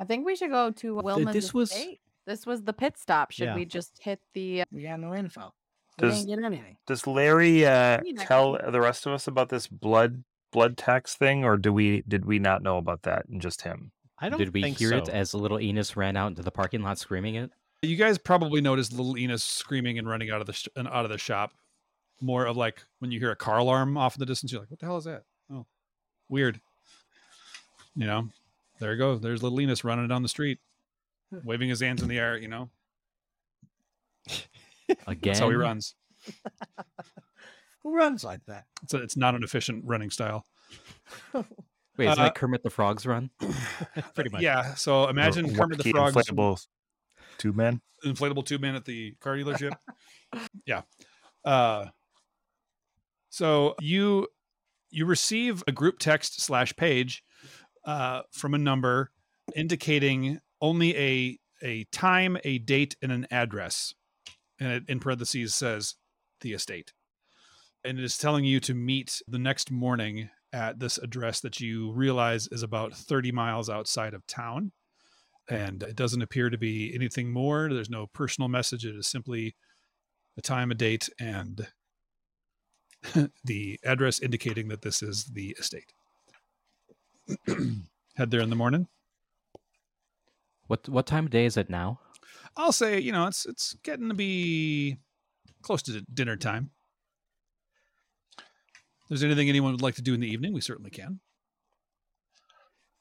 I think we should go to Wilman's this was- estate. This was the pit stop. Should Yeah. we just hit the? uh, We got no info. We Does- didn't get anything. Does Larry uh, mean, I tell the rest of us about this blood blood tax thing, or do we did we not know about that and just him? I don't Did we think hear it as little Enos ran out into the parking lot screaming it? You guys probably noticed little Enos screaming and running out of the sh- and out of the shop. More of like when you hear a car alarm off in the distance, you're like, "What the hell is that?" Oh, weird. You know, there it goes. There's little Enos running down the street, waving his hands in the air. You know, Again, that's how he runs. Who runs like that? It's a, it's not an efficient running style. Wait, is it Uh, like Kermit the Frog's run? Pretty much. Yeah. So imagine Or Kermit the Frog's inflatable tube man. inflatable tube man at the car dealership. yeah. Uh, so you you receive a group text slash page uh, from a number indicating only a a time, a date, and an address, and it in parentheses says the estate, and it is telling you to meet the next morning at this address that you realize is about 30 miles outside of town and it doesn't appear to be anything more. There's no personal message. It is simply a time, a date, and the address indicating that this is the estate. Head there in the morning. What what time of day is it now? I'll say, you know, it's it's getting to be close to dinner time. If there's anything anyone would like to do in the evening, we certainly can.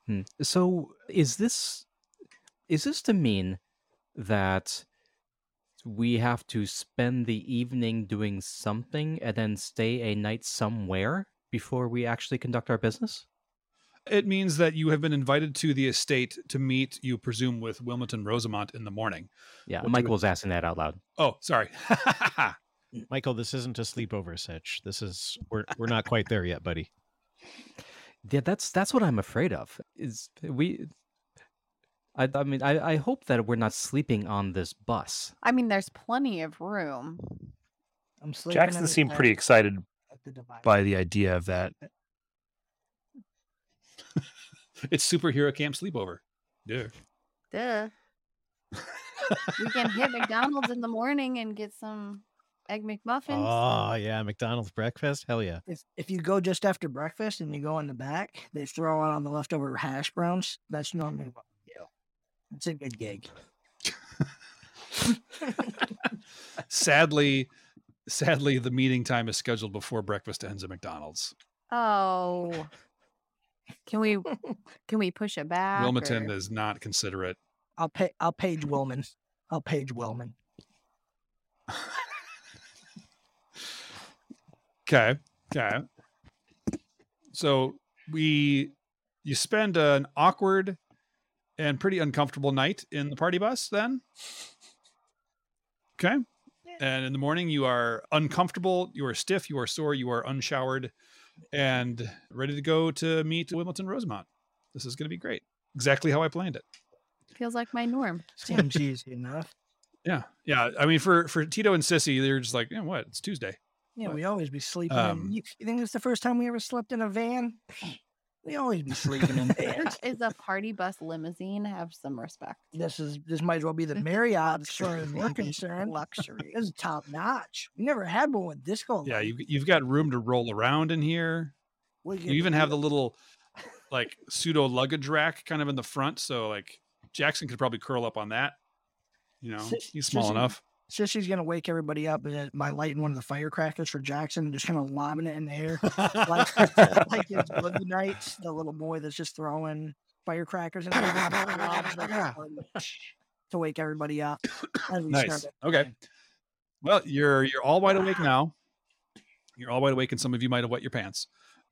Hmm. So is this is this to mean that we have to spend the evening doing something and then stay a night somewhere before we actually conduct our business? It means that you have been invited to the estate to meet, you presume, with Wilmington Rosamont in the morning. Yeah, What do Michael was asking that out loud. Oh, sorry. Michael, this isn't a sleepover sitch. This is we're we're not quite there yet, buddy. Yeah, that's that's what I'm afraid of. Is we I, I mean I, I hope that we're not sleeping on this bus. I mean, there's plenty of room. I'm sleeping. Jackson seemed pretty excited the by the idea of that. it's superhero camp sleepover. Yeah. Duh. we can hit McDonald's in the morning and get some egg McMuffins. Oh yeah, McDonald's breakfast. Hell yeah. If if you go just after breakfast and you go in the back, they throw out on the leftover hash browns. That's normally what we do. It's a good gig. sadly, sadly, the meeting time is scheduled before breakfast ends at McDonald's. Oh. Can we can we push it back? Wilmington or- is not considerate. I'll pay. I'll page Wilman. I'll page Wilman. Okay. Okay. So we, you spend an awkward and pretty uncomfortable night in the party bus then. Okay. And in the morning, you are uncomfortable, you are stiff, you are sore, you are unshowered, and ready to go to meet Wimbledon Rosemont. This is going to be great. Exactly how I planned it. feels like my norm. Seems easy enough. Yeah. Yeah. I mean, for, for Tito and Sissy, they're just like, yeah, what? It's Tuesday. Yeah, What? we always be sleeping. Um, in, you, you think it's the first time we ever slept in a van? We always be sleeping in vans. Is a party bus limousine? Have some respect. This is this might as well be the Marriott as far as we're concerned. Luxury. This is top notch. We never had one with disco. Yeah. light. You've, you've got room to roll around in here. We You even have do the little like pseudo luggage rack kind of in the front. So like Jackson could probably curl up on that. You know, Sis- he's small sissy- enough. Sissy's gonna wake everybody up uh, by lighting one of the firecrackers for Jackson and just kind of lobbing it in the air. like like his boogie nights, the little boy that's just throwing firecrackers the to wake everybody up. Nice. Okay. Well, you're you're all wide awake now. You're all wide awake, and some of you might have wet your pants.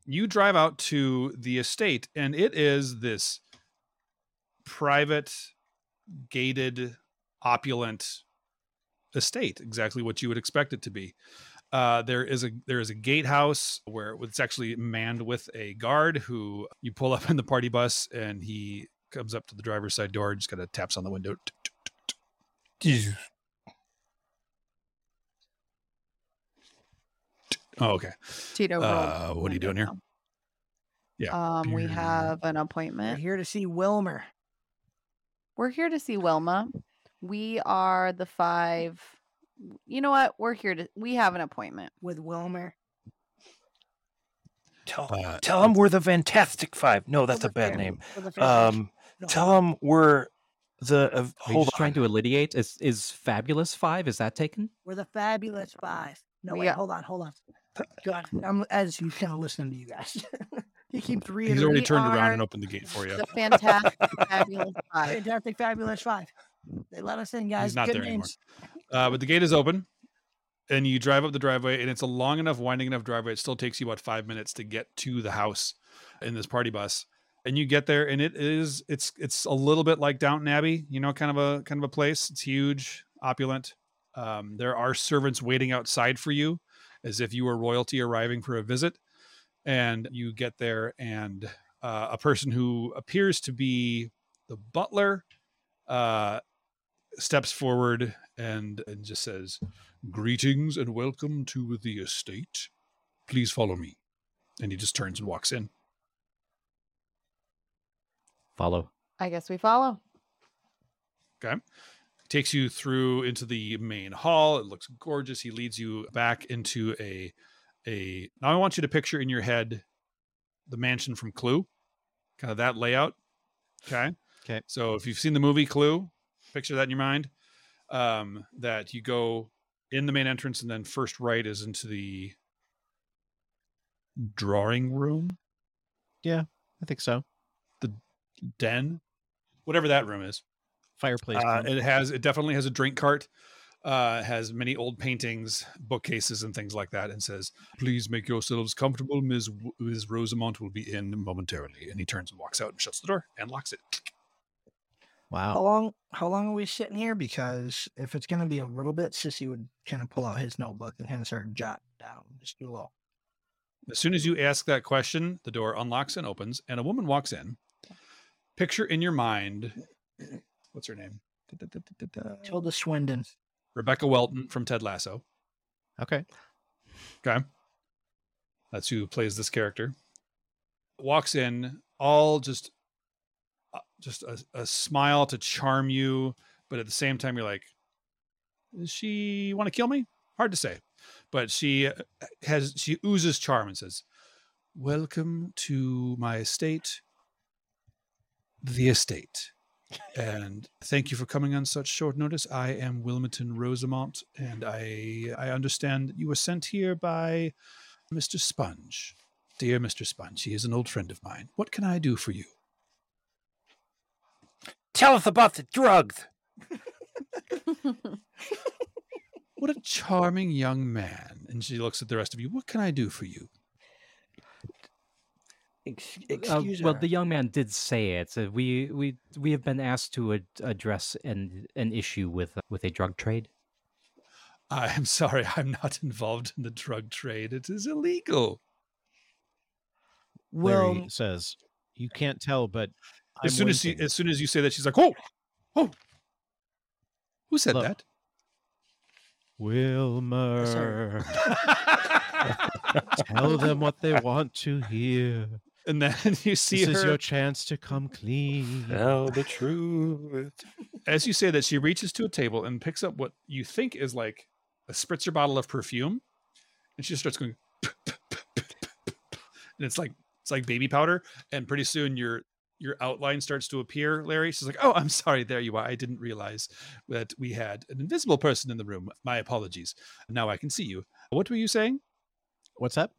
You drive out to the estate, and it is this private, gated, opulent estate. Exactly what you would expect it to be. Uh, there is a there is a gatehouse where it's actually manned with a guard who you pull up in the party bus, and he comes up to the driver's side door, just kind of taps on the window. Oh, okay. Tito. Uh, what are you doing here? Yeah. Um, we have an appointment. We're appointment. here to see Wilmer. We're here to see Wilma. We are the five. You know what? We're here to. We have an appointment. with Wilmer. Tell, Uh, tell them we're the Fantastic Five. No, that's a bad the- name. with the fantastic- Um, no. tell them we're the. Uh, Are you hold just on. trying to alliteate? Is is Fabulous Five? Is that taken? We're the fabulous five. No, wait, are- hold on, hold on. God, I'm as you kind of listening to you guys. he keeps reading. He's already turned around and opened the gate for you. The fantastic, fabulous five. Fantastic, fabulous five. They let us in, guys. He's not Good there anymore. names. Uh, but the gate is open, and you drive up the driveway, and it's a long enough, winding enough driveway. It still takes you about five minutes to get to the house in this party bus. And you get there, and it is it's it's a little bit like Downton Abbey, you know, kind of a kind of a place. It's huge, opulent. Um, there are servants waiting outside for you, as if you were royalty arriving for a visit. And you get there, and uh, a person who appears to be the butler uh, steps forward and, and just says, Greetings and welcome to the estate. Please follow me. And he just turns and walks in. Follow. I guess we follow. Okay. Takes you through into the main hall. It looks gorgeous. He leads you back into a a now I want you to picture in your head the mansion from Clue. Kind of that layout. Okay. Okay. So if you've seen the movie Clue, picture that in your mind. Um, that you go in the main entrance and then first right is into the drawing room, Yeah, I think so. The den, whatever that room is. Fireplace. Uh, it has it definitely has a drink cart. Uh, has many old paintings, bookcases, and things like that, and says, "Please make yourselves comfortable. Ms. W- Ms. Rosamont will be in momentarily." And he turns and walks out and shuts the door and locks it. Wow. How long? How long are we sitting here? Because if it's gonna be a little bit, Sissy would kind of pull out his notebook and kind of start jotting down. Just do a little. As soon as you ask that question, the door unlocks and opens, and a woman walks in. Picture in your mind, what's her name? Tilda Swinton. Rebecca Welton from Ted Lasso. Okay. Okay. That's who plays this character. Walks in, all just just a, a smile to charm you, but at the same time you're like, does she want to kill me? Hard to say. But she uh, has she oozes charm and says, "Welcome to my estate, the estate." and thank you for coming on such short notice. I am Wilmington Rosamont, and I I understand that you were sent here by Mr. Sponge. Dear Mr. Sponge, he is an old friend of mine. What can I do for you? Tell us about the drugs. What a charming young man. And she looks at the rest of you. What can I do for you? Ex- Uh, well, the young man did say it. Uh, we we we have been asked to ad- address an an issue with uh, with a drug trade. I am sorry, I'm not involved in the drug trade. It is illegal. well, Larry says, "You can't tell, but I'm As soon as you, winking." as soon as you say that, she's like, "Oh, oh, who said Look. that?" Wilmer, oh, tell them what they want to hear. And then you see This is your chance to come clean. Tell the truth. as you say that, she reaches to a table and picks up what you think is like a spritzer bottle of perfume, and she just starts going, and it's like it's like baby powder. And pretty soon your your outline starts to appear. Larry, she's like, "Oh, I'm sorry. There you are. I didn't realize that we had an invisible person in the room. My apologies. Now I can see you. What were you saying? What's up?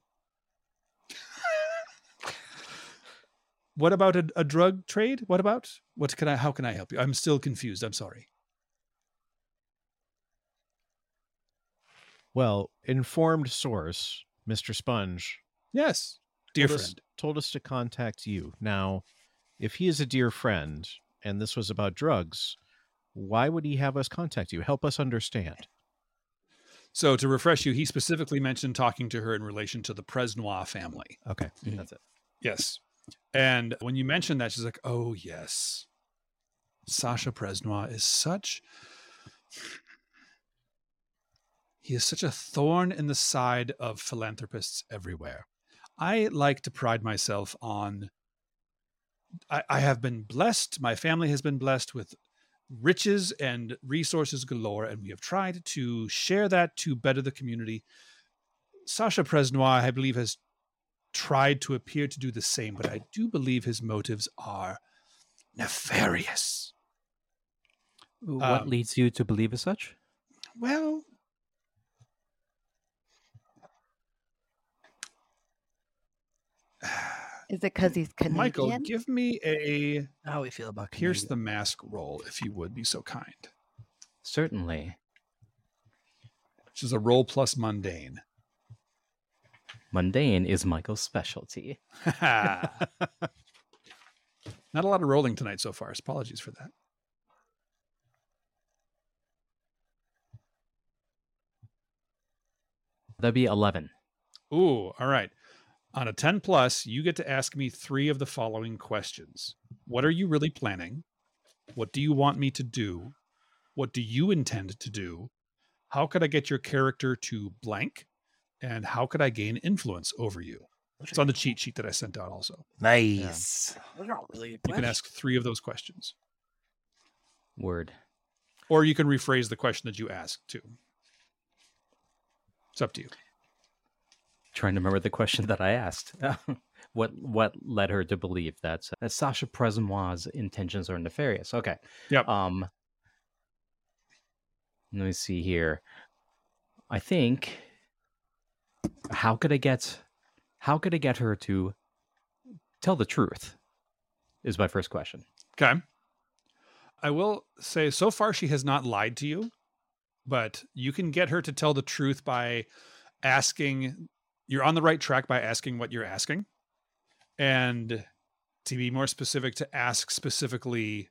What about a, a drug trade? What about what can I? How can I help you? I'm still confused. I'm sorry. Well, informed source, Mr. Sponge, Yes, dear told friend. us, told us to contact you. Now, if he is a dear friend and this was about drugs, why would he have us contact you? Help us understand. So to refresh you, he specifically mentioned talking to her in relation to the Presnois family. Okay, Mhm. that's it. Yes. And when you mentioned that, she's like, oh, yes. Sasha Presnois is such. He is such a thorn in the side of philanthropists everywhere. I like to pride myself on. I, I have been blessed, my family has been blessed with riches and resources galore, and we have tried to share that to better the community. Sasha Presnois, I believe, has tried to appear to do the same, but I do believe his motives are nefarious. What Um, leads you to believe as such? Well, Is it because he's Canadian? Michael, give me a How we feel about pierce the mask roll, if you would be so kind. Certainly. Which is a roll plus mundane. Mundane is Michael's specialty. Not a lot of rolling tonight so far. so Apologies for that. That'd be 11. Ooh, all right. On a 10 plus, you get to ask me three of the following questions. What are you really planning? What do you want me to do? What do you intend to do? How could I get your character to blank? And how could I gain influence over you? It's on the cheat sheet that I sent out also. Nice. Those are all really You can ask three of those questions. Word. Or you can rephrase the question that you asked too. It's up to you. Trying to remember the question that I asked. what what led her to believe that, that Sasha Presnois' intentions are nefarious? Okay. Yep. Um. Let me see here. I think. How could I get? How could I get her to tell the truth? Is my first question. Okay. I will say so far she has not lied to you, but you can get her to tell the truth by asking you're on the right track by asking what you're asking. And to be more specific to ask specifically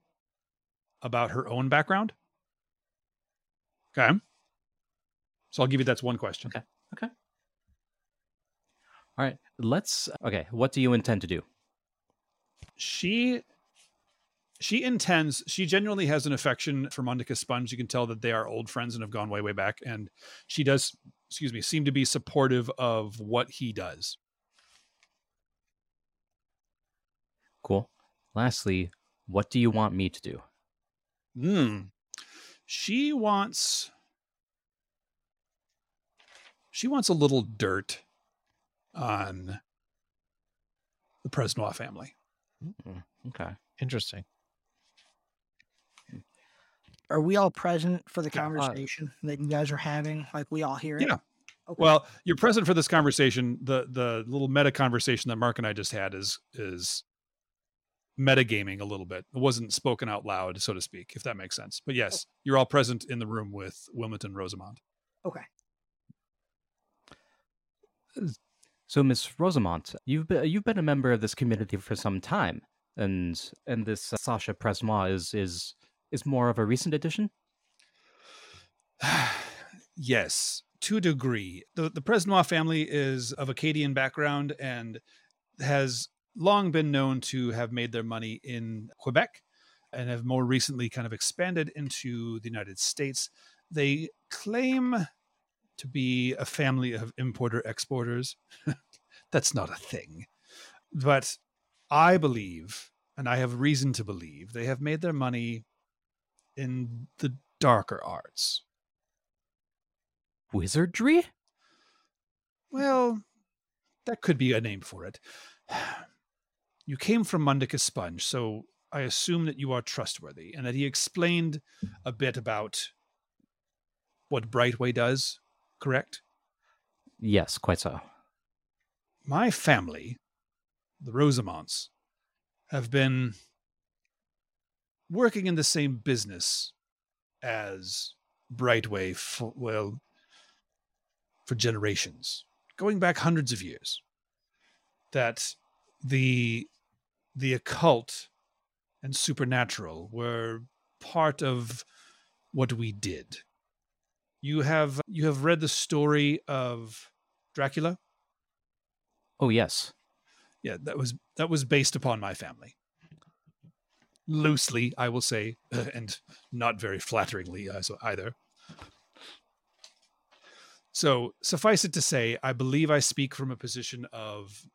about her own background. Okay. So I'll give you that's one question. Okay. Okay. All right. Let's. Okay. What do you intend to do? she she intends she genuinely has an affection for Monica Sponge. You can tell that they are old friends and have gone way way back and she does excuse me seem to be supportive of what he does. Cool. Lastly, what do you want me to do? Hmm. She wants she wants a little dirt on the Presnois family. Mm, Okay. Interesting. Are we all present for the Yeah, uh, conversation that you guys are having? Like we all hear it? Yeah. Okay. Well, you're present for this conversation. The the little meta conversation that Mark and I just had is is metagaming a little bit. It wasn't spoken out loud, so to speak, if that makes sense. But yes, you're all present in the room with Wilmington Rosamont. okay. So, Miss Rosamont, you've been you've been a member of this community for some time, and and this uh, Sasha Presma is is is more of a recent addition. yes, to a degree. The the Presnois family is of Acadian background and has long been known to have made their money in Quebec and have more recently kind of expanded into the United States. They claim to be a family of importer exporters. That's not a thing. But I believe, and I have reason to believe, they have made their money in the darker arts. Wizardry? Well, that could be a name for it. You came from Mundicus Sponge, so I assume that you are trustworthy and that he explained a bit about what Brightway does, correct? Yes, quite so. My family, the Rosamonts, have been working in the same business as Brightway for, well, for generations, going back hundreds of years. That the the occult and supernatural were part of what we did. You have you have read the story of Dracula? Oh yes. Yeah, that was that was based upon my family. Loosely, I will say, and not very flatteringly uh, either. So, suffice it to say, I believe I speak from a position of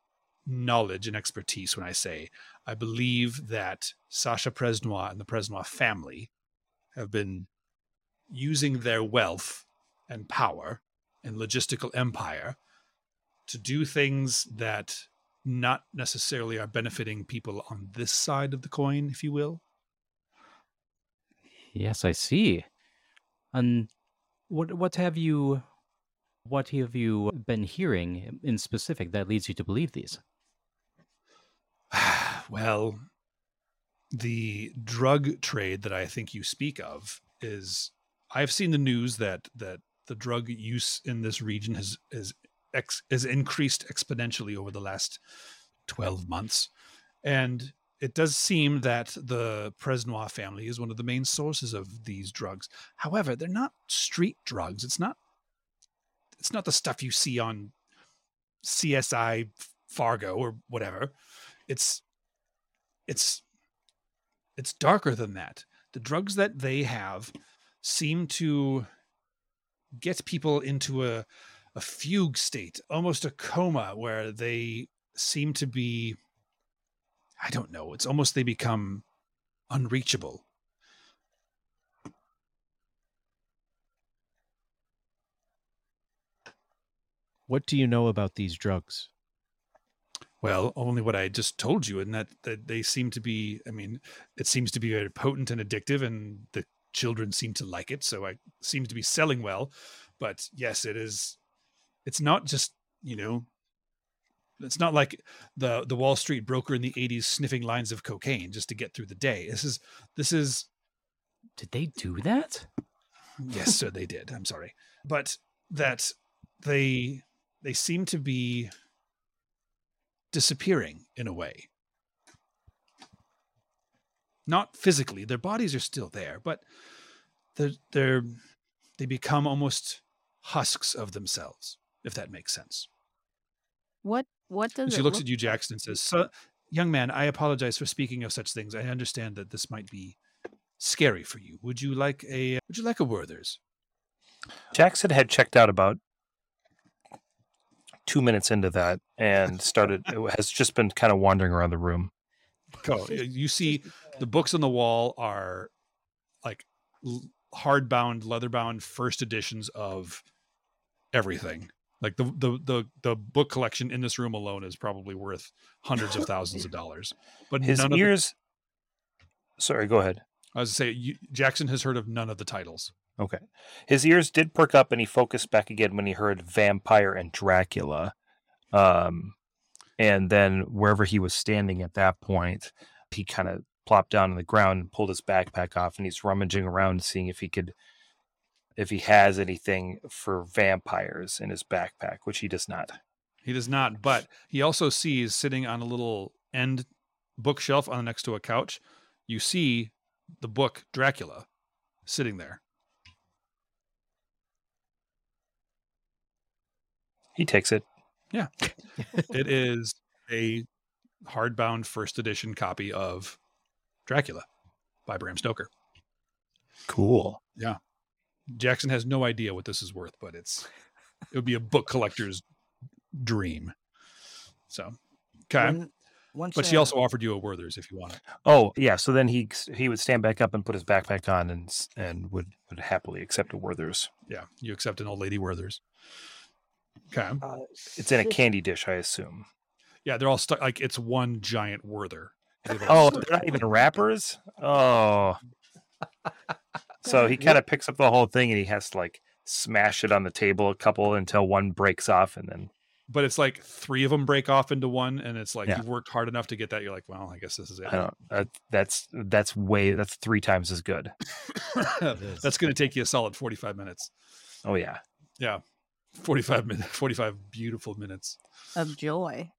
knowledge and expertise when I say I believe that Sasha Presnois and the Presnois family have been using their wealth and power and logistical empire to do things that not necessarily are benefiting people on this side of the coin, if you will. Yes, I see. And what what have you what have you been hearing in specific that leads you to believe these? well, the drug trade that I think you speak of is I've seen the news that that the drug use in this region has has ex, has increased exponentially over the last 12 months and it does seem that the Presnois family is one of the main sources of these drugs. However, they're not street drugs. It's not it's not the stuff you see on CSI Fargo or whatever. It's it's it's darker than that. The drugs that they have seem to get people into a a fugue state, almost a coma where they seem to be I don't know. It's almost they become unreachable. What do you know about these drugs? Well, only what I just told you, and that that they seem to be. I mean, it seems to be very potent and addictive, and the children seem to like it, so it seems to be selling well. But yes, it is. It's not just you know. It's not like the the Wall Street broker in the '80s sniffing lines of cocaine just to get through the day. This is this is. Did they do that? Yes, sir, they did. I'm sorry, but that they they seem to be disappearing in a way. Not physically, their bodies are still there, but they're, they're they become almost husks of themselves, if that makes sense. What what does And it she looks look at you, Jackson, and says, so, "Young man, I apologize for speaking of such things. I understand that this might be scary for you. Would you like a Would you like a Werther's?" Jackson had checked out about two minutes into that and started has just been kind of wandering around the room. Go. Uh, you see, the books on the wall are like hardbound, leather-bound first editions of everything. Like the, the the the book collection in this room alone is probably worth hundreds of thousands of dollars. But His of the, ears. Sorry, go ahead. I was to say you, Jackson has heard of none of the titles. Okay. His ears did perk up and he focused back again when he heard vampire and Dracula. Um, and then wherever he was standing at that point, he kind of plopped down on the ground and pulled his backpack off and he's rummaging around seeing if he could if he has anything for vampires in his backpack, which he does not. He does not, but he also sees sitting on a little end bookshelf on the next to a couch. You see the book Dracula sitting there. He takes it. Yeah. it is a hardbound first edition copy of Dracula by Bram Stoker. Cool. Jackson has no idea what this is worth, but it's it would be a book collector's dream. So, okay. When- once, But she also offered you a Werther's if you want it. Oh, yeah. So then he he would stand back up and put his backpack on and and would, would happily accept a Werther's. Yeah, you accept an old lady Werther's. Okay. uh, It's in a candy dish, I assume. Yeah, they're all stuck like it's one giant Werther. Oh, they're not even wrappers. Oh, so he kind of picks up the whole thing and he has to like smash it on the table a couple until one breaks off, and then but it's like three of them break off into one, and it's like Yeah. you've worked hard enough to get that. You're like, well, I guess this is it. I don't. That, that's that's way that's three times as good. That's going to take you a solid 45 minutes. Oh yeah. Yeah, 45 minutes, 45 beautiful minutes. of joy.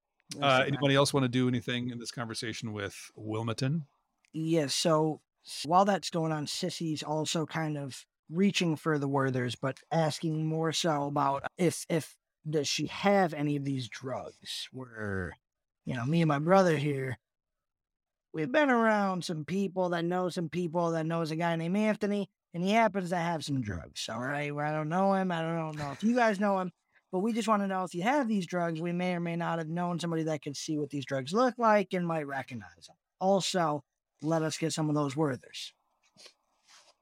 Uh, anybody else want to do anything in this conversation with Wilmington? Yes. so while that's going on, Sissy's also kind of reaching for the Werthers, but asking more so about if if does she have any of these drugs? Where, you know, me and my brother here, we've been around some people that know some people that knows a guy named Anthony, and he happens to have some drugs. All right, well, I don't know him. I don't know if you guys know him, but we just want to know if you have these drugs. We may or may not have known somebody that could see what these drugs look like and might recognize them. Also, let us get some of those Werthers.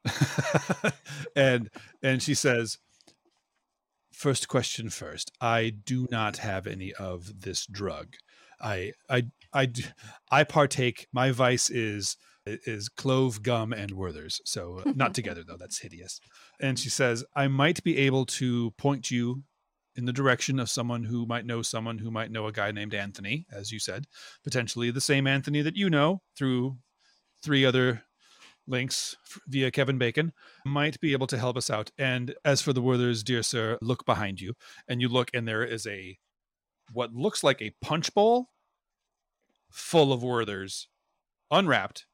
and and she says, first question first. I do not have any of this drug. I I I I partake. My vice is is clove gum and Werther's. So not together though. That's hideous. And she says, I might be able to point you in the direction of someone who might know someone who might know a guy named Anthony, as you said, potentially the same Anthony that you know through three other links via Kevin Bacon, might be able to help us out. And as for the Werthers, dear sir, look behind you. And you look, and there is a what looks like a punch bowl full of Werthers, unwrapped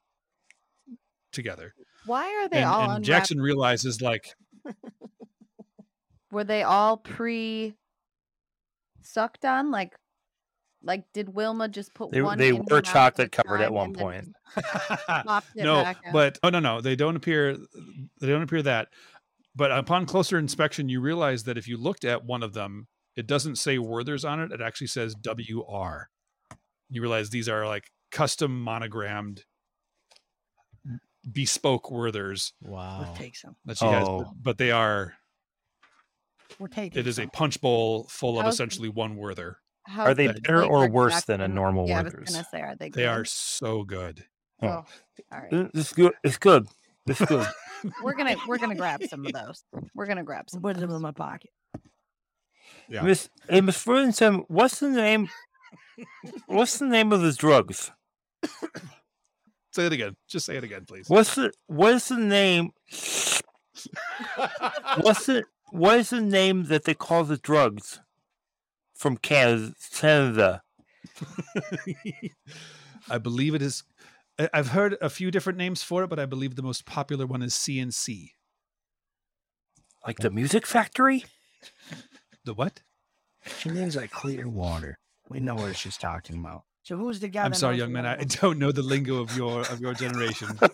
together. Why are they and, all and unwrapped? Jackson realizes like Were they all pre sucked on? Like, like did Wilma just put They, one? they in were chocolate covered at one point. no, but oh no, no, they don't appear. They don't appear that. But upon closer inspection, you realize that if you looked at one of them, it doesn't say Werther's on it. It actually says WR. You realize these are like custom monogrammed, bespoke Werther's Wow. Let's take some. that she has, Oh. but, but they are. We're taking. It is a punch bowl full of How's- essentially one Werther. How Are they good better like or worse than a Jackson- normal Yeah, I was Werther's? gonna say, are they? They are good? so good. Oh. Oh, all right. It's good. It's good. It's good. We're gonna we're gonna grab some of those. We're gonna grab some. Put of them those. in my pocket. Yeah. Miss, hey, Miss Furrington, what's the name? What's the name of the drugs? Say it again. Just say it again, please. What's the what is the name? What's the what is the name that they call the drugs from Canada? Canada. I believe it is. I- I've heard a few different names for it, but I believe the most popular one is CNC. Like the Music Factory? The what? She means like clear water. We know what she's talking about. So who's the guy? I'm sorry, young man. I don't know the lingo of your of your generation.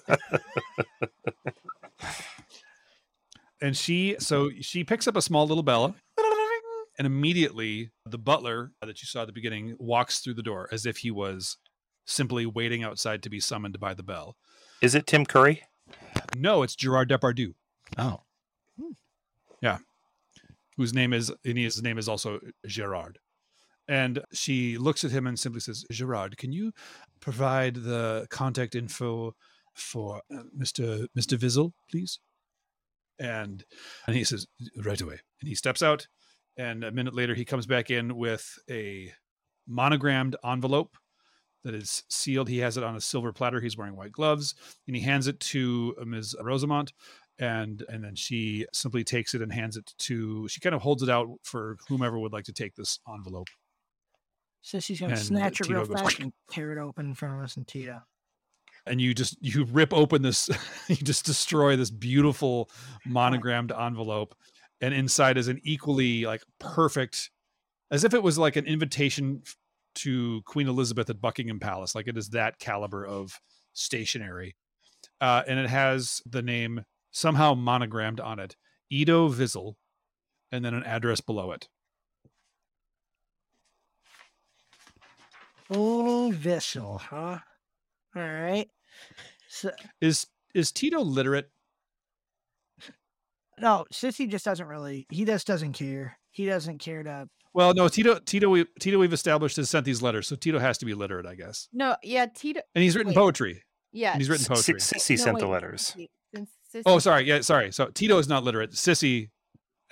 and she, so she picks up a small little bell, and immediately the butler that you saw at the beginning walks through the door as if he was simply waiting outside to be summoned by the bell. Is it Tim Curry? No, it's Gerard Depardieu. Oh, yeah, whose name is and his name is also Gerard. And she looks at him and simply says, "Gerard, can you provide the contact info for uh, Mr. Mr. Vizzle, please?" And and he says, "Right away." And he steps out, and a minute later he comes back in with a monogrammed envelope that is sealed. He has it on a silver platter. He's wearing white gloves, and he hands it to uh, Ms. Rosamont and and then she simply takes it and hands it to she kind of holds it out for whomever would like to take this envelope Sissy's gonna And snatch it real Tito goes, fast and tear it open in front of us and Tito. and you just you rip open this you just destroy this beautiful monogrammed envelope and inside is an equally like perfect as if it was like an invitation to queen elizabeth at buckingham palace like it is that caliber of stationery uh, and it has the name somehow monogrammed on it edo vizzle and then an address below it Oh, Vissel, huh? All right. So is is tito literate no, Sissy just doesn't really. He just doesn't care. He doesn't care to. well no tito tito we, tito we've established has sent these letters so tito has to be literate i guess No, yeah, Tito. and he's written Wait. poetry Yeah, and he's written S- poetry Sissy no, sent the letters. Sissy- oh sorry yeah sorry so tito is not literate sissy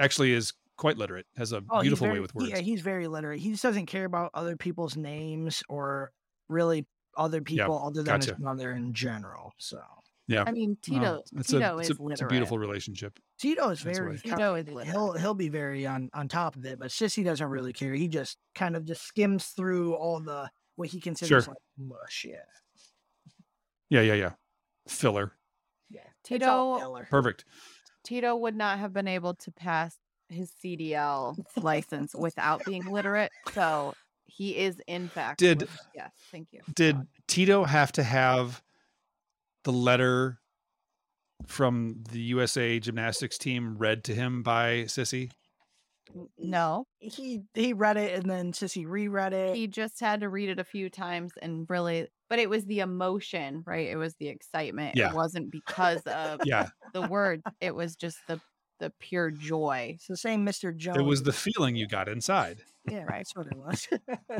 actually is quite literate has a Oh, beautiful very, way with words Yeah, he's very literate. He just doesn't care about other people's names or really other people other than gotcha. his mother in general. So yeah I mean, Well, Tito. it's, Tito a, is a, literate. it's a beautiful relationship Tito is That's very. why. co- Tito is literate. He'll he'll be very on on top of it, but Sissy doesn't really care. He just kind of just skims through all the what he considers Sure. like mush. Yeah, yeah yeah yeah filler yeah. Tito- filler. perfect Tito would not have been able to pass his CDL license without being literate. So he is, in fact. Did- yes, thank you. did tito have to have the letter from the usa gymnastics team read to him by sissy No, He he read it and then Sissy reread it. he just had to read it a few times and really, but it was the emotion, right? It was the excitement. Yeah. It wasn't because of yeah the words. It was just the the pure joy. It's the same Mr. Jones. It was the feeling you got inside. yeah, right. That's what it was.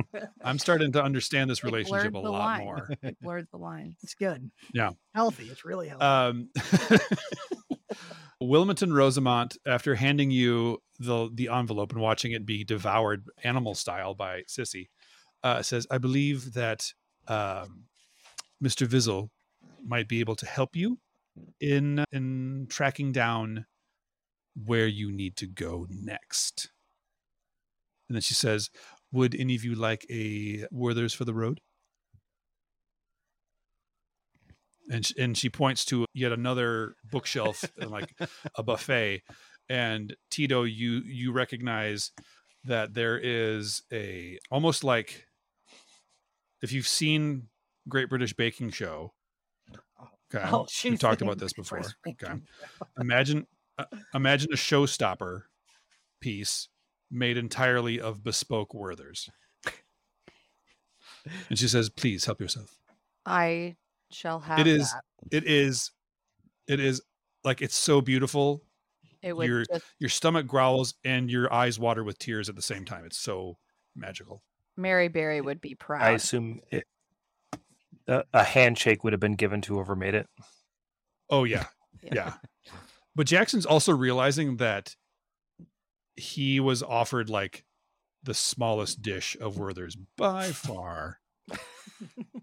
I'm starting to understand this relationship a the lot line. more. It blurred the line. it's good. Yeah. Healthy. It's really healthy. Um, Wilmington Rosamont, after handing you the the envelope and watching it be devoured animal style by Sissy, uh, says, "I believe that um, Mr. Vizzle might be able to help you in in tracking down where you need to go next." And then she says, "Would any of you like a Werther's for the road?" and sh- and she points to yet another bookshelf and like a buffet and tito you you recognize that there is a almost like if you've seen great british baking show okay Oh, we've talked about this before okay imagine uh, imagine a showstopper piece made entirely of bespoke werthers. And she says please help yourself. I shall have it is that. it is it is like it's so beautiful. It would you're- just your stomach growls and your eyes water with tears at the same time. It's so magical. Mary Berry would be proud. I assume it, a, a handshake would have been given to whoever made it. oh yeah. Yeah but jackson's also realizing that he was offered like the smallest dish of werther's by far.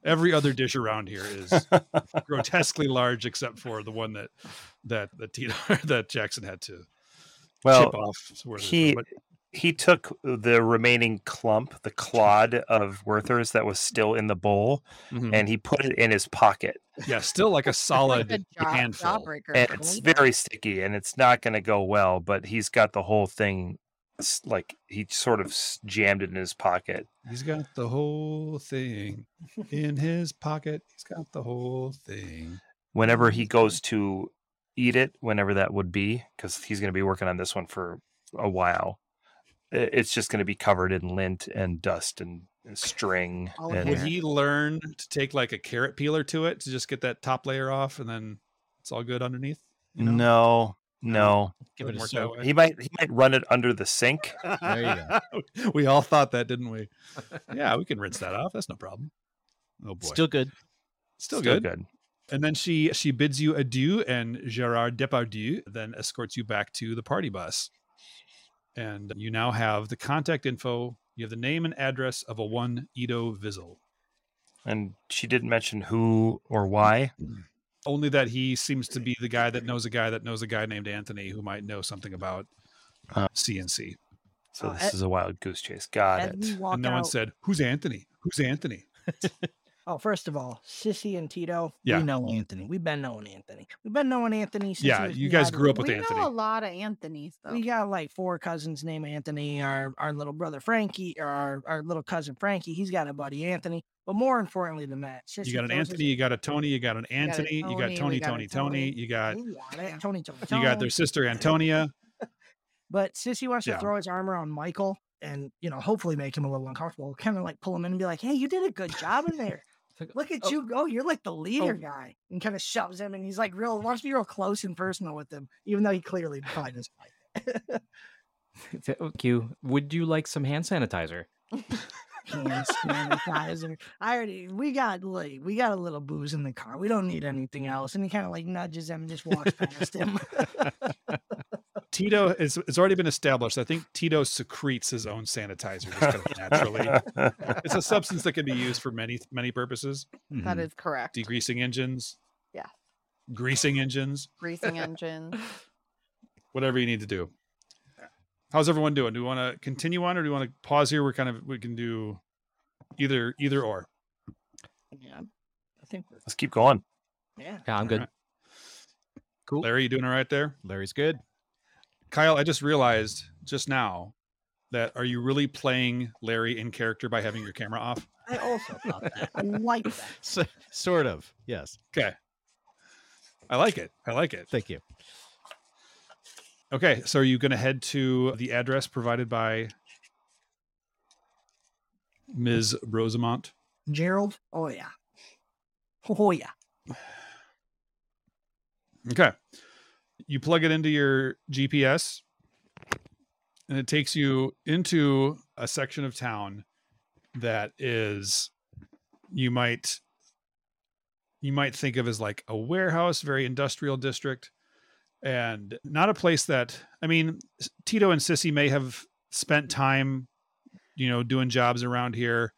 Every other dish around here is grotesquely large except for the one that that that Tito, that jackson had to chip Well, he he took the remaining clump, the clod of Werther's that was still in the bowl, Mhm. and he put it in his pocket. yeah still like a Like solid a jaw- handful jawbreaker. And it's very sticky, and it's not going to go well. But he's got the whole thing, like he sort of jammed it in his pocket. He's got the whole thing in his pocket. He's got the whole thing. Whenever he goes to eat it, whenever that would be, because he's going to be working on this one for a while. I- It's just going to be covered in lint and dust and, and string. All and, Would he learn to take like a carrot peeler to it to just get that top layer off, and then it's all good underneath? You know? No, no. Give it a work soak. He might he might run it under the sink. There you go. we all thought that, didn't we? Yeah, we can rinse that off. That's no problem. Oh boy, Still good. still, good. And then she she bids you adieu, and Gerard Depardieu then escorts you back to the party bus. And you now have the contact info. You have the name and address of a one Edo Vizzle. And she didn't mention who or why. Only that he seems to be the guy that knows a guy that knows a guy named Anthony who might know something about Uh, CNC. So Oh, this Ed- is a wild goose chase. Got As we it. And no one said, "Who's Anthony? Who's Anthony?" oh, first of all, Sissy and Tito, Yeah. we know Anthony. We've been knowing Anthony. We've been knowing Anthony since Yeah, you guys grew up with Anthony. we Anthony. know a lot of Anthony's though. We got like four cousins named Anthony. Our our little brother Frankie, or our, our little cousin Frankie, he's got a buddy Anthony. But more importantly than that, You got an Anthony, you got a Tony, you got an a Anthony, you got Tony, Tony, a Tony, Tony, Tony. you got You got it, Tony, Tony, you got their sister Antonia. But Sissy wants Yeah. to throw his arm around Michael and, you know, hopefully make him a little uncomfortable. Kind of like pull him in and be like, hey, you did a good job in there. Look at Oh. you go. You're like the leader oh. guy. And kind of shoves him and he's like real, wants to be real close and personal with him, even though he clearly probably doesn't like it. You. Oh, would you like some hand sanitizer? Hand sanitizer. I already, we got like, we got a little booze in the car. We don't need anything else. And he kind of like nudges him and just walks past him. Tito is it's already been established. I think Tito secretes his own sanitizer just kind of naturally. It's a substance that can be used for many many purposes. That Mhm. is correct. Degreasing engines. Yeah. Greasing engines. Greasing engines. Whatever you need to do. How's everyone doing? Do we want to continue on or do we want to pause here? We're kind of we can do either either or. yeah. I think, we're- Let's keep going. yeah. Yeah, I'm good. Alright. Cool. Larry, you doing all right there? Larry's good. Kyle, I just realized just now that are you really playing Larry in character by having your camera off? I also thought that. I like that. So, sort of. Yes. Okay. I like it. I like it. Thank you. Okay, so are you going to head to the address provided by Ms. Rosamont? Gerald? Oh, yeah. Oh, yeah. Okay. You plug it into your GPS, and it takes you into a section of town that is you might you might think of as like a warehouse, very industrial district, and not a place that I mean, Tito and Sissy may have spent time, you know, doing jobs around here.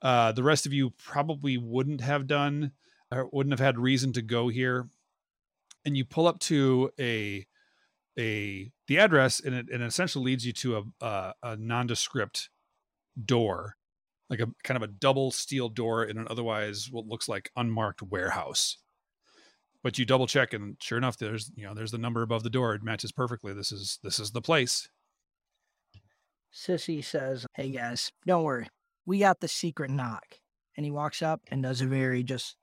Uh, the rest of you probably wouldn't have done or wouldn't have had reason to go here. And you pull up to a a the address, and it, and it essentially leads you to a a, a nondescript door like a kind of a double steel door in an otherwise what looks like unmarked warehouse. But you double check and sure enough there's you know there's the number above the door. It matches perfectly. This is this is the place. Sissy says, Hey guys, don't worry. We got the secret knock. And he walks up and does a very just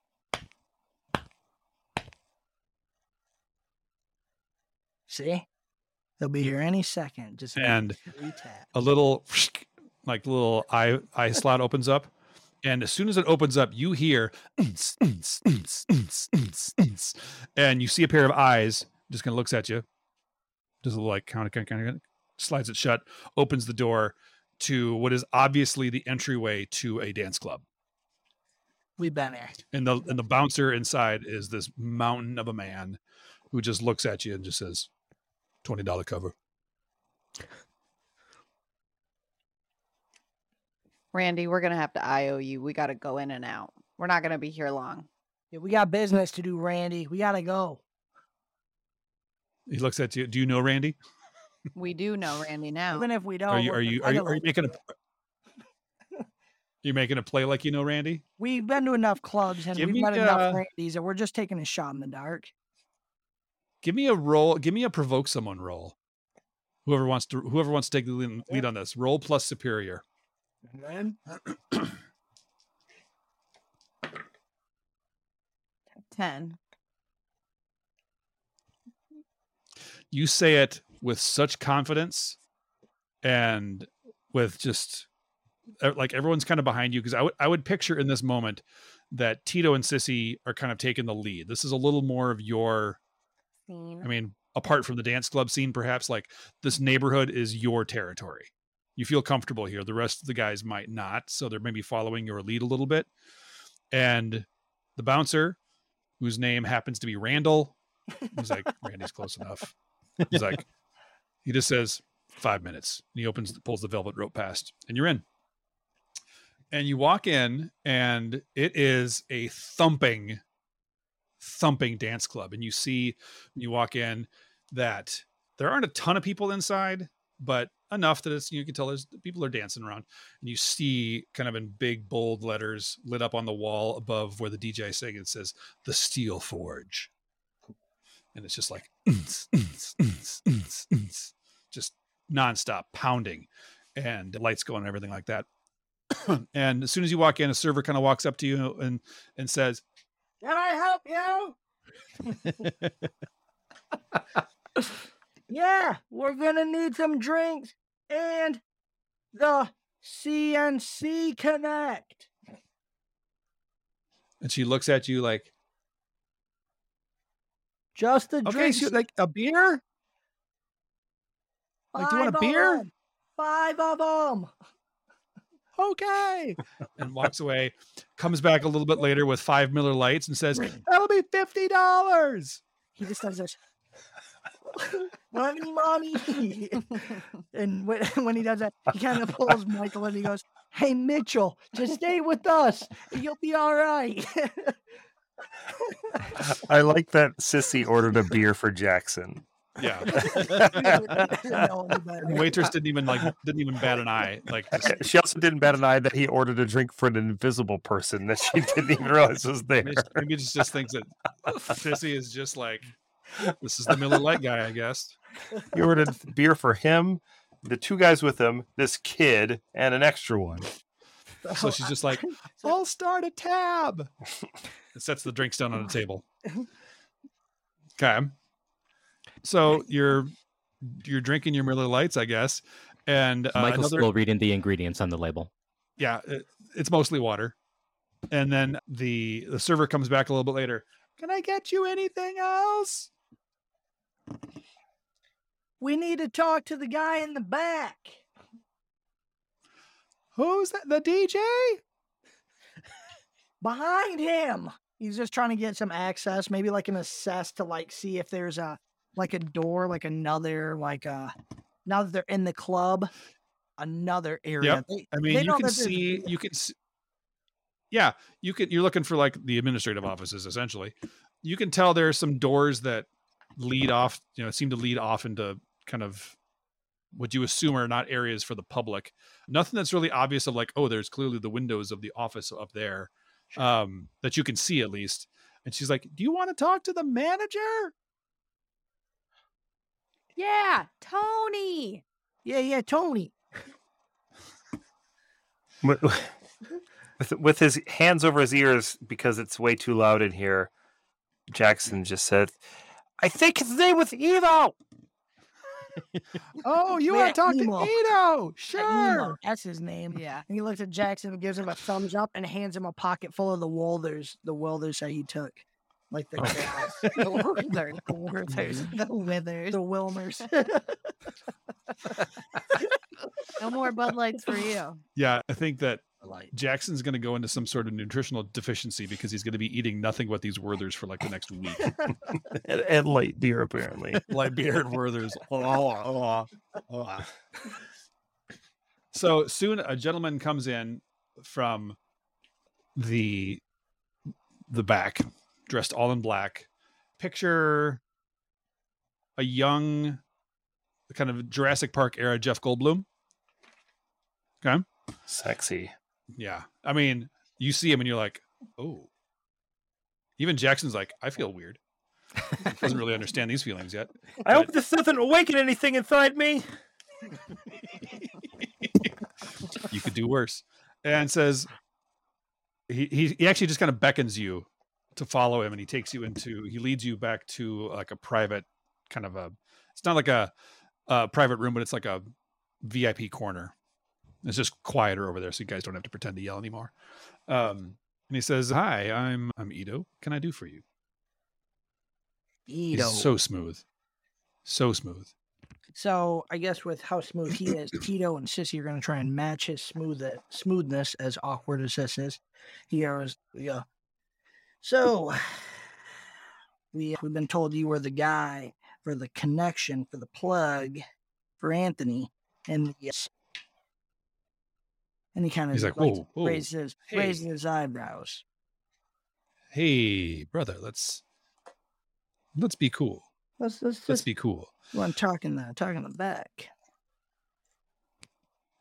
See? They'll be here any second. Just And a little like little eye eye slot opens up. And as soon as it opens up, you hear and you see a pair of eyes just kind of looks at you. Does a little like kind of kind of slides it shut, opens the door to what is obviously the entryway to a dance club. We've been there. And the and the bouncer inside is this mountain of a man who just looks at you and just says, twenty dollar cover. Randy, we're gonna have to IO you. We gotta go in and out. We're not gonna be here long. Yeah, we got business to do, Randy. We gotta go. He looks at you. Do you know Randy? We do know Randy now. Even if we don't, are you we're you are you, are you making a you making a play like you know Randy? We've been to enough clubs and Give we've me, met enough uh, Randys that we're just taking a shot in the dark. Give me a roll. Give me a provoke someone roll. Whoever wants to whoever wants to take the lead, lead on this. Roll plus superior. Ten. You say it with such confidence and with just like everyone's kind of behind you because I would I would picture in this moment that Tito and Sissy are kind of taking the lead. This is a little more of your Scene. I mean, apart from the dance club scene, perhaps like this neighborhood is your territory. You feel comfortable here. The rest of the guys might not. So they're maybe following your lead a little bit. And the bouncer, whose name happens to be Randall, he's like, Randy's close enough. He's like, he just says, five minutes. And he opens, pulls the velvet rope past, and you're in. And you walk in, and it is a thumping, thumping dance club. And you see when you walk in that there aren't a ton of people inside, but enough that it's you can tell there's people are dancing around. And you see kind of in big bold letters lit up on the wall above where the DJ is saying it says the Steel Forge. And it's just like just nonstop pounding and lights going and everything like that. and as soon as you walk in, a server kind of walks up to you and and says, Can I help you? yeah, we're gonna need some drinks and the CNC Connect. and she looks at you like, Just the okay, drinks. so like a beer? like, do you want a beer? Five of them. Okay and walks away comes back a little bit later with five Miller Lites and says that'll be fifty dollars He just does this. Mommy, mommy. and when, when he does that, he kind of pulls Michael and he goes, Hey, Mitchell, just stay with us. You'll be all right. I like that Sissy ordered a beer for Jackson. Yeah. No the waitress didn't even like didn't even bat an eye like just, She also didn't bat an eye that he ordered a drink for an invisible person that she didn't even realize was there. maybe maybe she just thinks that sissy is just like this is the Miller Lite guy i guess. He ordered beer for him, the two guys with him, this kid, and an extra one. so she's just like i'll start a tab. And sets the drinks down on the table. Okay so you're you're drinking your Miller Lites i guess and uh, Michael's another still reading the ingredients on the label. yeah it, it's mostly water and then the the server comes back a little bit later can i get you anything else We need to talk to the guy in the back. Who's that? The DJ? Behind him. He's just trying to get some access, maybe like an assess to like see if there's a like a door, like another like uh now that they're in the club, another area. Yep. They- I mean, you can see, you can see, yeah, you can, you're looking for like the administrative offices essentially. You can tell there are some doors that lead off, you know, seem to lead off into kind of what you assume are not areas for the public. Nothing that's really obvious of like, oh, there's clearly the windows of the office up there um, that you can see at least. And she's like, Do you want to talk to the manager? Yeah, Tony. Yeah, yeah, Tony. with, with with his hands over his ears because it's way too loud in here. Jackson just said, "I think his name was Evo." Oh, you Yeah, want to talk Emo. to Ito? Emo, Sure. That's his name. Yeah. And he looks at Jackson and gives him a thumbs up and hands him a pocket full of the Wilders, the Wilders that he took. Like the oh. gas. The Werthers. The Werthers. Mm-hmm. The Withers. the Wilmers. No more Bud Lights for you. Yeah, I think that Like, Jackson's going to go into some sort of nutritional deficiency because he's going to be eating nothing but these Werthers for like the next week. and, and light beer apparently. Like beard Werther's. Oh, oh, oh. so soon a gentleman comes in from the the back dressed all in black. Picture a young kind of jurassic park era jeff goldblum. Okay? Sexy. yeah. I mean you see him and you're like oh. Even jackson's like i feel weird. Doesn't really understand these feelings yet I hope this doesn't awaken anything inside me. you could do worse. And says he, he he actually just kind of beckons you to follow him and he takes you into he leads you back to like a private kind of a it's not like a, a private room but it's like a vip corner it's just quieter over there so you guys don't have to pretend to yell anymore um and he says hi i'm i'm Ito. can i do for you Ito. he's so smooth so smooth So I guess with how smooth he is, Tito and Sissy are going to try and match his smooth smoothness, as awkward as this is. He goes, yeah. So we we've been told you were the guy for the connection for the plug for Anthony, and yes. Uh, and he kind of He's like, "Whoa, whoa, raises hey." raises his eyebrows. hey brother let's let's be cool Let's let's let's just be cool Well, I'm talking the talking the back.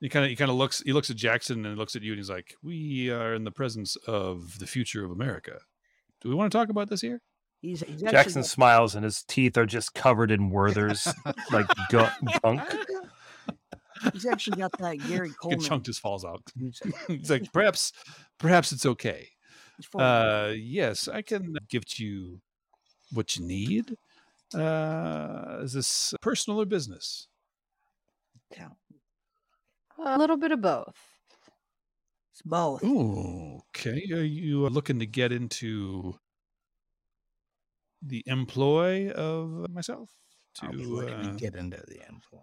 He kind of he kind of looks he looks at Jackson and looks at you and he's like, "We are in the presence of the future of America. Do we want to talk about this here?" He's, he's Jackson got- smiles and his teeth are just covered in Werther's like gu- gunk. He's actually got that Gary A Coleman. chunk just falls out. He's- He's like, "Perhaps, perhaps it's okay. he's full of- Uh, yes, I can give you what you need. Uh, is this personal or business? talent. A little bit of both. It's both. Ooh, okay. Are you looking to get into the employ of myself I'll be to looking to uh, get into the employ.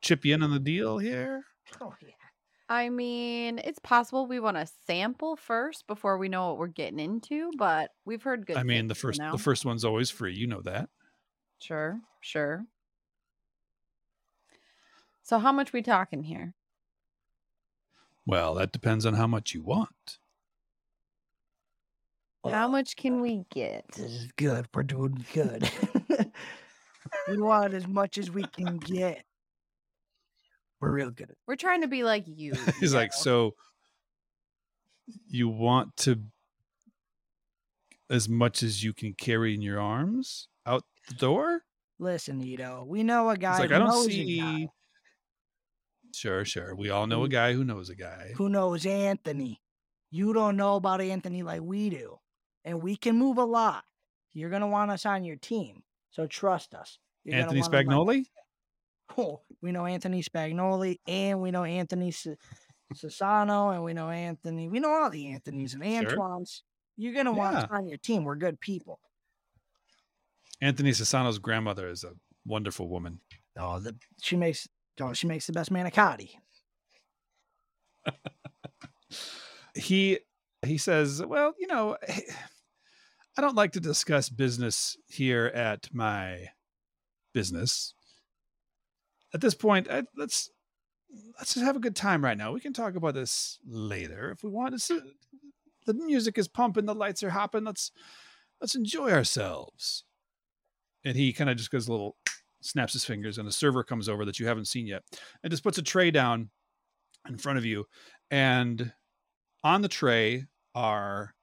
chip you in on the deal here? Oh, yeah. I mean, it's possible we want to sample first before we know what we're getting into, but we've heard good. I mean, the things, you first know? the first one's always free. You know that. Sure, sure. So, how much we talking here? Well, that depends on how much you want. How much can we get? This is good. We're doing good. we want as much as we can get. We're real good. at We're trying to be like you. He's like, Ito. so you want to as much as you can carry in your arms out the door? Listen, Ito, we know a guy He's like, who I don't knows see. Sure, sure. We all know a mm. guy who knows a guy. who knows Anthony. You don't know about Anthony like we do. And we can move a lot. You're going to want us on your team. So trust us. You're Anthony Spagnoli? Oh, we know Anthony Spagnoli and we know Anthony S- Sassano and we know Anthony. We know all the Anthonys and Sure. Antoines. You're going to want us on your team. We're good people. Anthony Sassano's grandmother is a wonderful woman. Oh, the she makes oh, she makes the best manicotti. he he says, "Well, you know, I don't like to discuss business here at my business. At this point, I, let's let's just have a good time right now. We can talk about this later if we want. It's, the music is pumping, the lights are hopping. Let's let's enjoy ourselves." And he kind of just goes a little snaps his fingers, and a server comes over that you haven't seen yet, and just puts a tray down in front of you, and on the tray are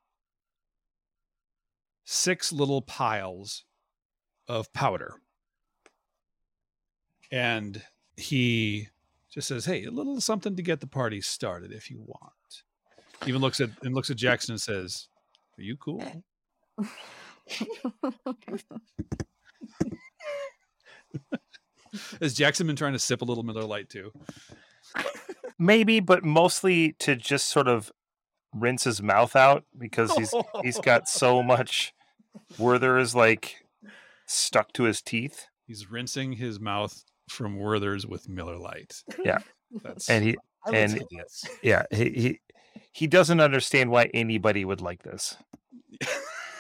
six little piles of powder. And he just says, "Hey, a little something to get the party started if you want." Even looks at and looks at Jackson and says, "Are you cool?" Has Jackson been trying to sip a little Miller Lite too? Maybe, but mostly to just sort of rinse his mouth out because he's he's got so much Werther's like stuck to his teeth. He's rinsing his mouth from Werther's with Miller Lite. Yeah. That's And he And- yes. yeah, he he, he doesn't understand why anybody would like this.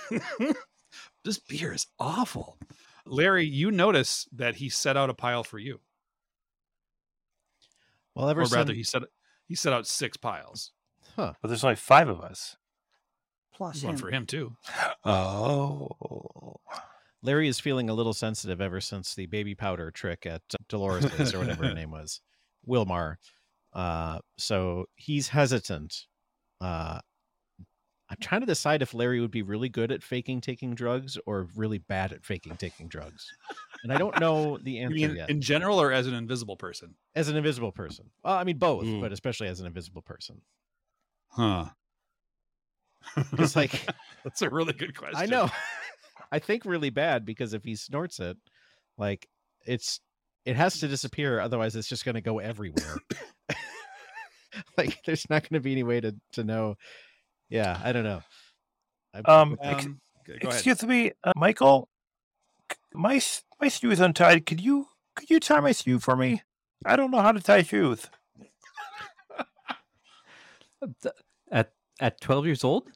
this beer is awful. Larry, you notice that he set out a pile for you. Well, ever or since rather he set he set out six piles. Huh. But there's only five of us. Plus There's one him. for him too. Oh. Larry is feeling a little sensitive ever since the baby powder trick at Dolores Place or whatever her name was, Wilmar. Uh, so he's hesitant. Uh, I'm trying to decide if Larry would be really good at faking taking drugs or really bad at faking taking drugs, and I don't know the You answer mean yet. in general or as an invisible person? as an invisible person, well, I mean both, Mm. but especially as an invisible person. Huh. It's like That's a really good question. I know. I think really bad because if he snorts it, like it's it has to disappear, otherwise it's just going to go everywhere. like there's not going to be any way to to know. Yeah, I don't know. I, Um, Um, okay, go ahead. excuse me, uh, Michael. My my shoe is untied. Could you could you tie my shoe for me? I don't know how to tie shoes. At at twelve years old,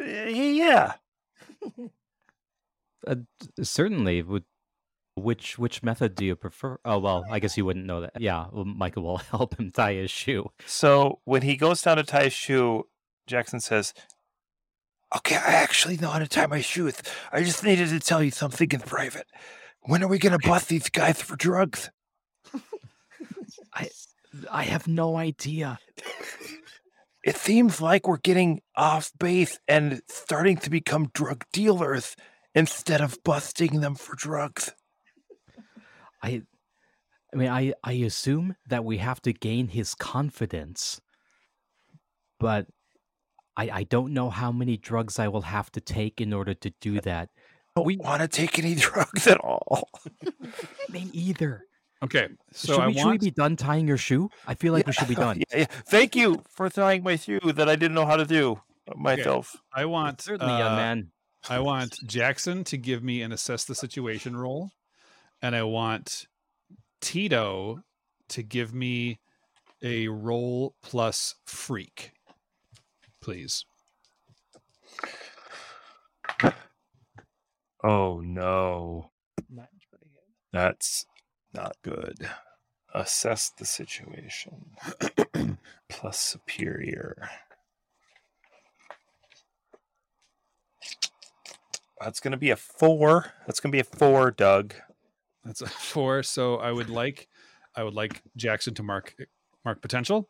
Uh, yeah. uh, certainly. Would which which method do you prefer? Oh well, I guess you wouldn't know that. Yeah, well, Michael will help him tie his shoe. So when he goes down to tie his shoe, Jackson says, "Okay, I actually know how to tie my shoes. I just needed to tell you something in private. When are we gonna bust these guys for drugs?" I I have no idea. It seems like we're getting off base and starting to become drug dealers instead of busting them for drugs. I I mean I I assume that we have to gain his confidence. But I I don't know how many drugs I will have to take in order to do that. Don't We- want to take any drugs at all. Me either. Okay, so should, I we, should we be done tying your shoe? I feel like we should be done. Yeah, yeah. Thank you for tying my shoe that I didn't know how to do myself. I want Certainly, young uh, man. I want Jackson to give me an assess the situation roll, and I want Tito to give me a roll plus freak, please. Oh no, Mine's pretty good. that's not good. Assess the situation. Plus superior. That's going to be a four. That's going to be a four, Doug. That's a four. So I would like, I would like Jackson to mark mark potential.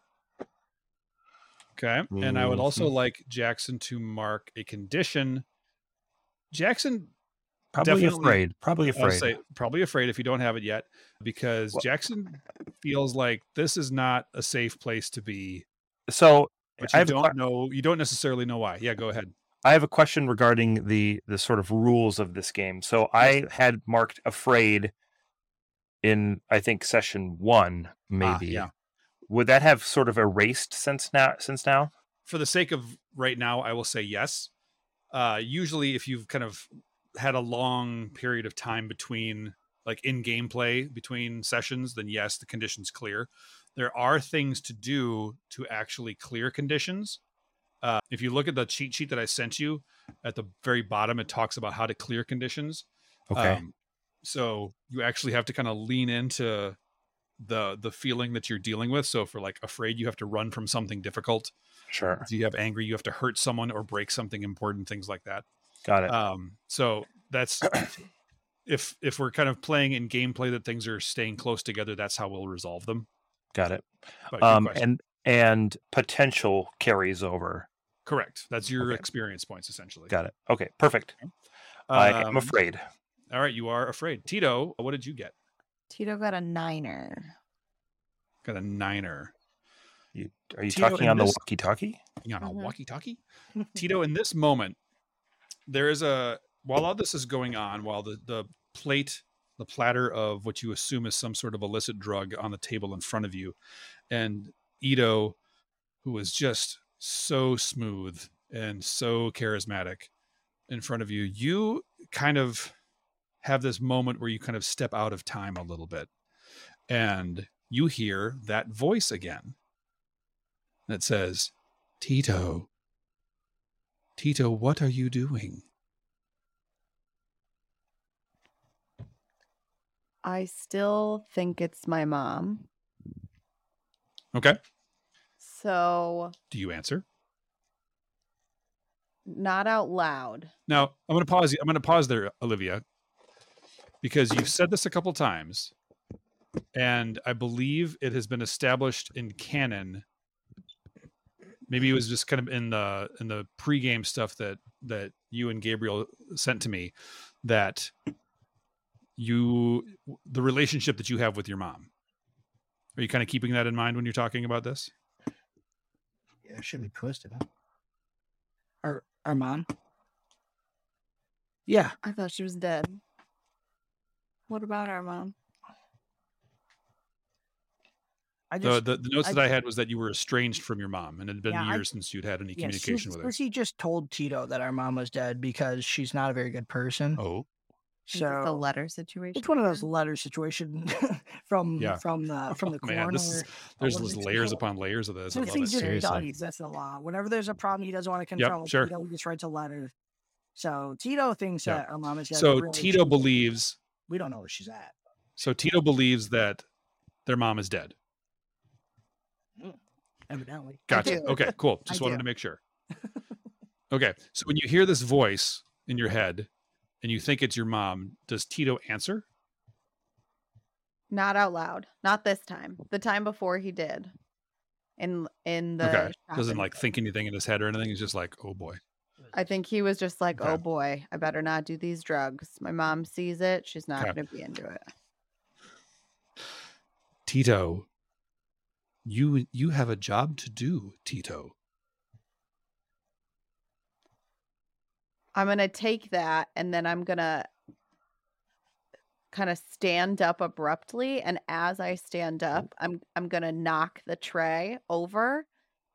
Okay, and I would also mm-hmm. like Jackson to mark a condition. Jackson Probably afraid. Probably afraid. say probably afraid if you don't have it yet, because Well- Jackson feels like this is not a safe place to be. so But I don't know. You don't necessarily know why. Yeah, go ahead. I have a question regarding the the sort of rules of this game. So I had marked afraid in I think session one, ah, maybe. yeah. Would that have sort of erased since now? Since now? For the sake of right now, I will say yes. Uh, usually, if you've kind of had a long period of time between like in gameplay between sessions, then yes, the conditions clear. There are things to do to actually clear conditions. Uh, if you look at the cheat sheet that I sent you at the very bottom, it talks about how to clear conditions. Okay. Um, so you actually have to kind of lean into the the feeling that you're dealing with. So for like afraid, you have to run from something difficult. sure. If you have angry, you have to hurt someone or break something important, things like that. Got it. Um, so that's if if we're kind of playing in gameplay that things are staying close together, that's how we'll resolve them. Got it. Um, and and potential carries over. correct. That's your Okay. experience points essentially. Got it. Okay. Perfect. I am Um, afraid. All right, you are afraid. Tito, what did you get? Tito got a niner. Got a niner. You, are you Tito, talking in on the walkie-talkie? You on a Mhm. walkie-talkie? Tito, in this moment, there is a while all this is going on, while the the plate, the platter of what you assume is some sort of illicit drug on the table in front of you, and Ito, who is just so smooth and so charismatic in front of you, you kind of have this moment where you kind of step out of time a little bit, and you hear that voice again that says, Tito, Tito, what are you doing? I still think it's my mom. Okay. So Do you answer? not out loud. Now, I'm going to pause. I'm going to pause there, Olivia, because you've said this a couple times, and I believe it has been established in canon. Maybe it was just kind of in the in the pregame stuff that that you and Gabriel sent to me that you the relationship that you have with your mom. Are you kind of keeping that in mind when you're talking about this? Yeah, it should be twisted. Huh? Our our mom. Yeah, I thought she was dead. What about our mom? I The, just the, the notes I- that I had was that you were estranged from your mom, and it had been Yeah, I- years since you'd had any yeah, communication Susie, with her. Susie just told Tito that our mom was dead because she's not a very good person. Oh, Is it the letter situation. it's one of those letter situation from Yeah. from the oh, from the Oh, coroner. man, this is there's what just is it layers called? upon layers of this. I love it. just Seriously. That's the law. Whenever there's a problem he doesn't want to control, sure. Tito just writes a letter. So Tito thinks Yeah. that our mom is dead. So really Tito she- believes. We don't know where she's at. So Tito believes that their mom is dead. Hmm. Evidently, Gotcha. Okay, cool. I Just wanted do. to make sure. Okay, so when you hear this voice in your head and you think it's your mom, does Tito answer? Not out loud. Not this time. The time before he did. In in the okay, doesn't like think anything in his head or anything. He's just like, oh boy. I think he was just like, oh Okay. "Oh boy, I better not do these drugs." My mom sees it; she's not Okay. going to be into it. Tito, you you have a job to do, Tito. I'm going to take that, and then I'm going to kind of stand up abruptly. And as I stand oh. up, I'm I'm going to knock the tray over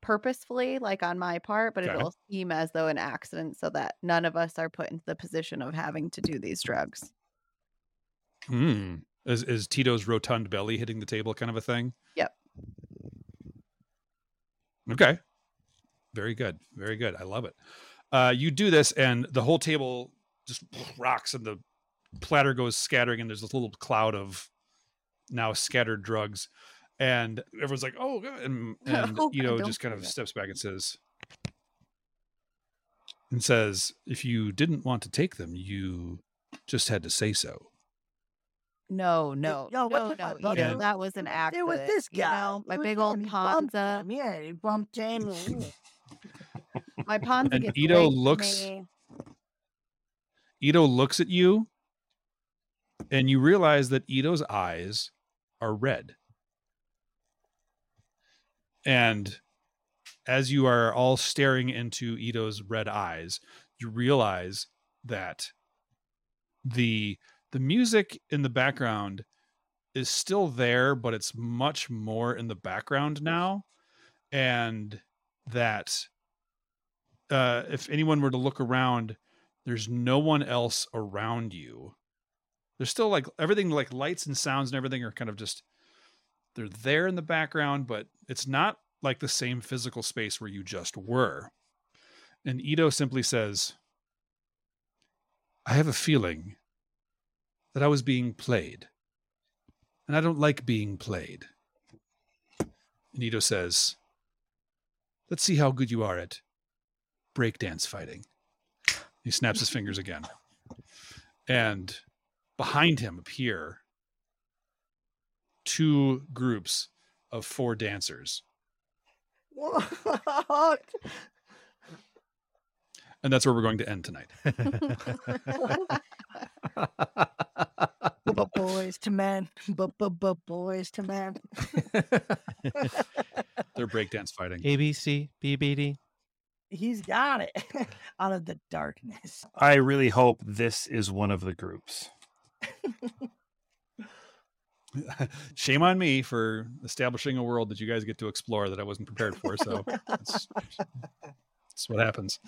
purposefully, like on my part, but Okay. it'll seem as though an accident, so that none of us are put into the position of having to do these drugs. Hmm. Is is Tito's rotund belly hitting the table kind of a thing? Yep. Okay. Very good. Very good. I love it. Uh, you do this, and the whole table just rocks, and the platter goes scattering, and there's this little cloud of now scattered drugs, and everyone's like, "Oh," God," and and Oh, you know just kind of that. steps back and says, and says, "If you didn't want to take them, you just had to say so." No, no, yo, no, no, the fuck, no, dude? that was an There accident. with this you guy. know, my It big old he Ponza. Yeah, he bumped him. My Ponza And gets Ito looks- Ito looks at you, and you realize that Ito's eyes are red. And as you are all staring into Ito's red eyes, you realize that the the music in the background is still there, but it's much more in the background now. And that uh, if anyone were to look around, there's no one else around you There's still like everything, like lights and sounds and everything are kind of just they're there in the background, but it's not like the same physical space where you just were. And Ito simply says, I have a feeling that I was being played. And I don't like being played. And Ito says, Let's see how good you are at breakdance fighting. He snaps his fingers again. And behind him appear two groups of four dancers. What? And that's where we're going to end tonight. But Boyz II Men, but but but Boyz II Men. They're breakdance fighting. A B C B B D. He's got it out of the darkness. I really hope this is one of the groups. Shame on me for establishing a world that you guys get to explore that I wasn't prepared for. So that's, that's what happens.